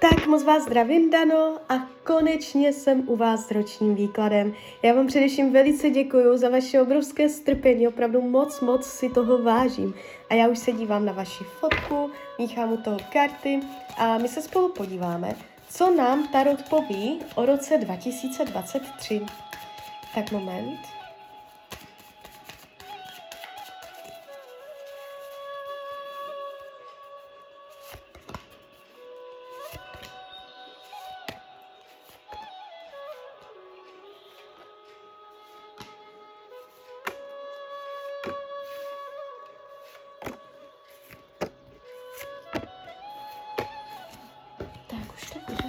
Tak moc vás zdravím, Dano, a konečně jsem u vás s ročním výkladem. Já vám především velice děkuji za vaše obrovské strpení, opravdu moc, moc si toho vážím. A já už se dívám na vaši fotku, míchám u toho karty a my se spolu podíváme, co nám Tarot poví o roce 2023. Tak moment. Tak už to bude.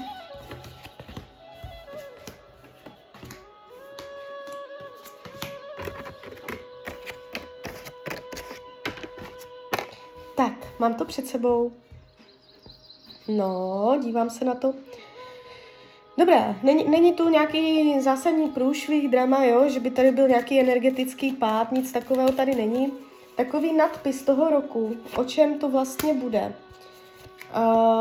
Tak, mám to před sebou. No, dívám se na to. Dobré, není, není tu nějaký zásadní průšvih, drama, jo, že by tady byl nějaký energetický pád, nic takového tady není. Takový nadpis toho roku, o čem to vlastně bude. Uh,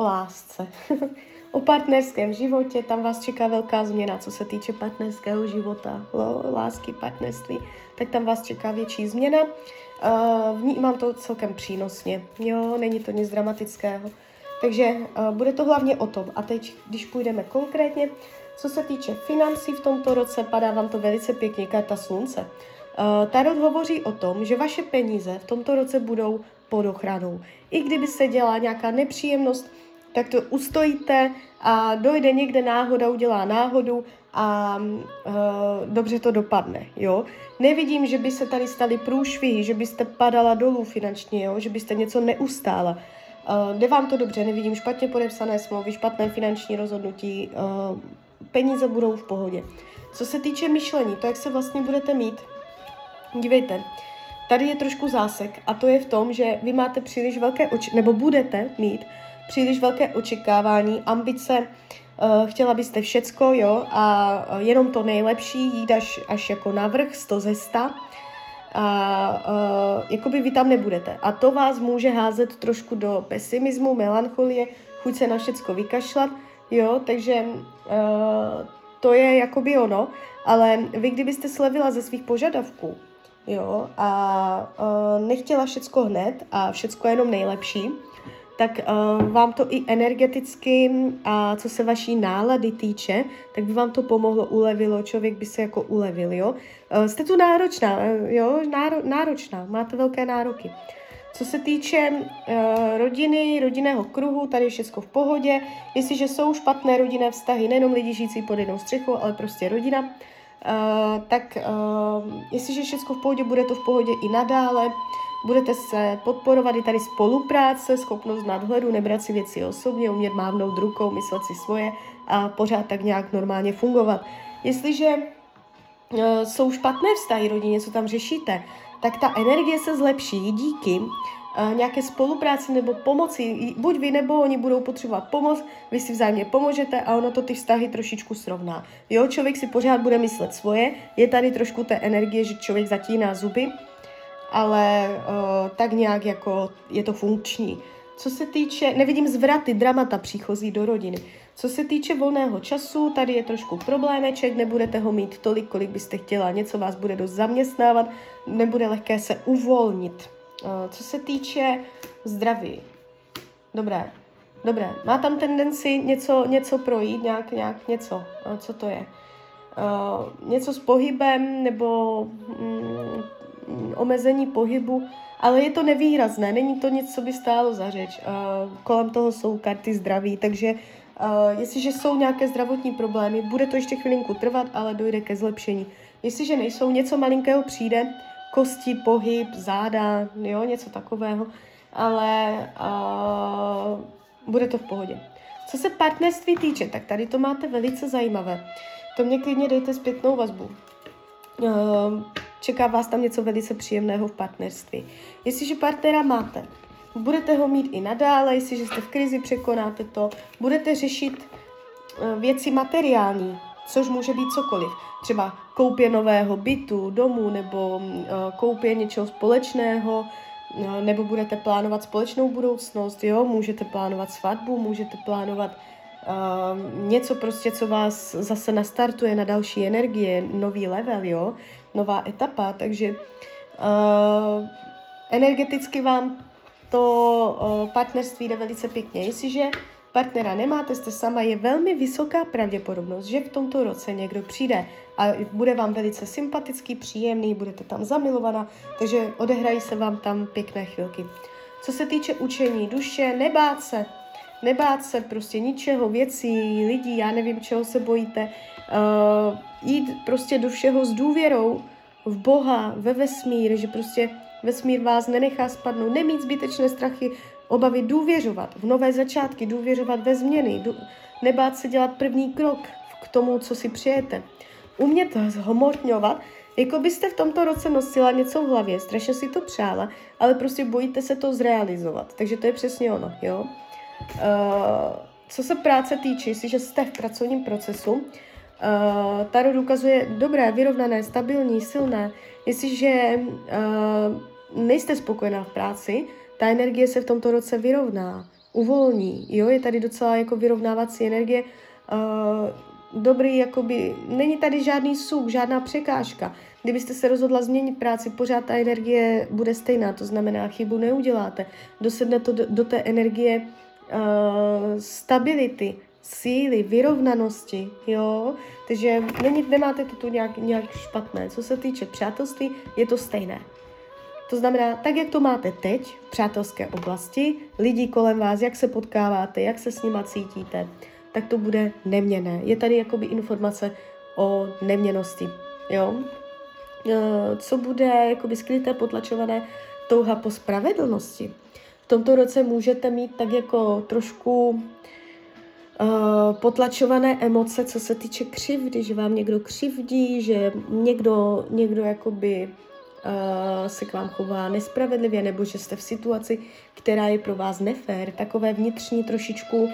o lásce. o partnerském životě, tam vás čeká velká změna, co se týče partnerského života, lásky, partnerství, tak tam vás čeká větší změna. Uh, vnímám to celkem přínosně, jo, není to nic dramatického. Takže uh, bude to hlavně o tom. A teď, když půjdeme konkrétně, co se týče financí v tomto roce, padá vám to velice pěkně karta slunce. Uh, Tarot hovoří o tom, že vaše peníze v tomto roce budou pod ochranou. I kdyby se dělá nějaká nepříjemnost, tak to ustojíte a dojde někde náhoda, udělá náhodu a uh, dobře to dopadne, jo. Nevidím, že by se tady staly průšvihy, že byste padala dolů finančně, jo, že byste něco neustála. Uh, jde vám to dobře, nevidím špatně podepsané smlouvy, špatné finanční rozhodnutí, uh, peníze budou v pohodě. Co se týče myšlení, to, jak se vlastně budete mít, dívejte, tady je trošku zásek a to je v tom, že vy máte příliš velké oči, nebo budete mít příliš velké očekávání, ambice, uh, chtěla byste všecko, jo, a uh, jenom to nejlepší, jít až, až jako navrh, 100 ze 100, a uh, jakoby vy tam nebudete. A to vás může házet trošku do pesimismu, melancholie, chuť se na všecko vykašlat, jo, takže uh, to je jakoby ono, ale vy kdybyste slevila ze svých požadavků, jo, a uh, nechtěla všecko hned a všecko jenom nejlepší, tak uh, vám to i energeticky a co se vaší nálady týče, tak by vám to pomohlo, ulevilo, člověk by se jako ulevil, jo. Uh, jste tu náročná, jo, Náro, náročná, máte velké nároky. Co se týče uh, rodiny, rodinného kruhu, tady je všechno v pohodě. Jestliže jsou špatné rodinné vztahy, nejenom lidi žijící pod jednou střechou, ale prostě rodina, uh, tak uh, jestliže všechno v pohodě, bude to v pohodě i nadále. Budete se podporovat i tady spolupráce, schopnost nadhledu, nebrat si věci osobně, umět mávnout rukou, myslet si svoje a pořád tak nějak normálně fungovat. Jestliže uh, jsou špatné vztahy rodině, co tam řešíte, tak ta energie se zlepší díky uh, nějaké spolupráci nebo pomoci. Buď vy nebo oni budou potřebovat pomoc, vy si vzájemně pomůžete a ono to ty vztahy trošičku srovná. Jo, člověk si pořád bude myslet svoje, je tady trošku té energie, že člověk zatíná zuby, ale uh, tak nějak jako je to funkční. Co se týče, nevidím zvraty, dramata příchozí do rodiny. Co se týče volného času, tady je trošku problémeček, nebudete ho mít tolik, kolik byste chtěla, něco vás bude dost zaměstnávat, nebude lehké se uvolnit. Uh, co se týče zdraví, dobré, dobré, má tam tendenci něco, něco projít, nějak, nějak něco, uh, co to je? Něco s pohybem nebo mm, omezení pohybu, ale je to nevýrazné, není to nic, co by stálo za řeč. Kolem toho jsou karty zdraví, takže jestliže jsou nějaké zdravotní problémy, bude to ještě chvilinku trvat, ale dojde ke zlepšení. Jestliže nejsou, něco malinkého přijde, kosti, pohyb, záda, jo, něco takového, ale bude to v pohodě. Co se partnerství týče, tak tady to máte velice zajímavé. To mě klidně dejte zpětnou vazbu. Uh, čeká vás tam něco velice příjemného v partnerství. Jestliže partnera máte, budete ho mít i nadále, jestliže jste v krizi, překonáte to, budete řešit uh, věci materiální, což může být cokoliv. Třeba koupě nového bytu, domu nebo uh, koupě něčeho společného, no, nebo budete plánovat společnou budoucnost, jo, můžete plánovat svatbu, můžete plánovat uh, něco prostě, co vás zase nastartuje na další energie, nový level, jo, nová etapa, takže uh, energeticky vám to uh, partnerství jde velice pěkně. Jestliže partnera nemáte, jste sama, je velmi vysoká pravděpodobnost, že v tomto roce někdo přijde a bude vám velice sympatický, příjemný, budete tam zamilovaná, takže odehrají se vám tam pěkné chvilky. Co se týče učení duše, nebát se, nebát se prostě ničeho, věcí, lidí, já nevím, čeho se bojíte, uh, jít prostě do všeho s důvěrou v Boha, ve vesmír, že prostě vesmír vás nenechá spadnout, nemít zbytečné strachy, obavy, důvěřovat v nové začátky, důvěřovat ve změny, nebát se dělat první krok k tomu, co si přijete. Umět zhomotňovat, jako byste v tomto roce nosila něco v hlavě, strašně si to přála, ale prostě bojíte se to zrealizovat. Takže to je přesně ono, jo. Uh, co se práce týče, jestliže jste v pracovním procesu, uh, Tarot ukazuje dobré, vyrovnané, stabilní, silné. Jestliže uh, nejste spokojená v práci, ta energie se v tomto roce vyrovná, uvolní, jo, je tady docela jako vyrovnávací energie, dobrý, jakoby, není tady žádný suk, žádná překážka. Kdybyste se rozhodla změnit práci, pořád ta energie bude stejná, to znamená, chybu neuděláte. Dosedne to do, do té energie uh, stability, síly, vyrovnanosti, jo, takže není, nemáte to tu nějak, nějak špatné. Co se týče přátelství, je to stejné. To znamená, tak jak to máte teď v přátelské oblasti, lidi kolem vás, jak se potkáváte, jak se s nima cítíte, tak to bude neměné. Je tady jakoby informace o neměnosti, jo. E, co bude jakoby skryté, potlačované, touha po spravedlnosti. Tomto roce můžete mít tak jako trošku uh, potlačované emoce, co se týče křivdy, že vám někdo křivdí, že někdo, někdo jakoby uh, se k vám chová nespravedlivě, nebo že jste v situaci, která je pro vás nefér, takové vnitřní trošičku, uh,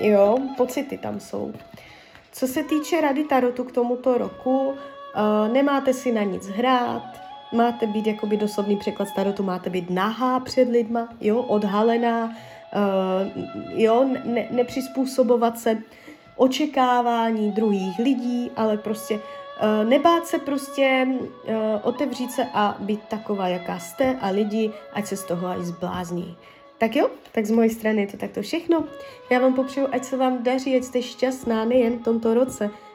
jo, pocity tam jsou. Co se týče rady Tarotu k tomuto roku, uh, nemáte si na nic hrát, máte být jakoby doslovný překlad Tarotu, máte být nahá před lidma, jo, odhalená, uh, jo, ne, nepřizpůsobovat se očekávání druhých lidí, ale prostě Eh, nebát se prostě uh, otevřít se a být taková, jaká jste a lidi, ať se z toho aj zblázní. Tak jo, tak z mojej strany je to takto všechno. Já vám popřeju, ať se vám daří, ať jste šťastná nejen v tomto roce.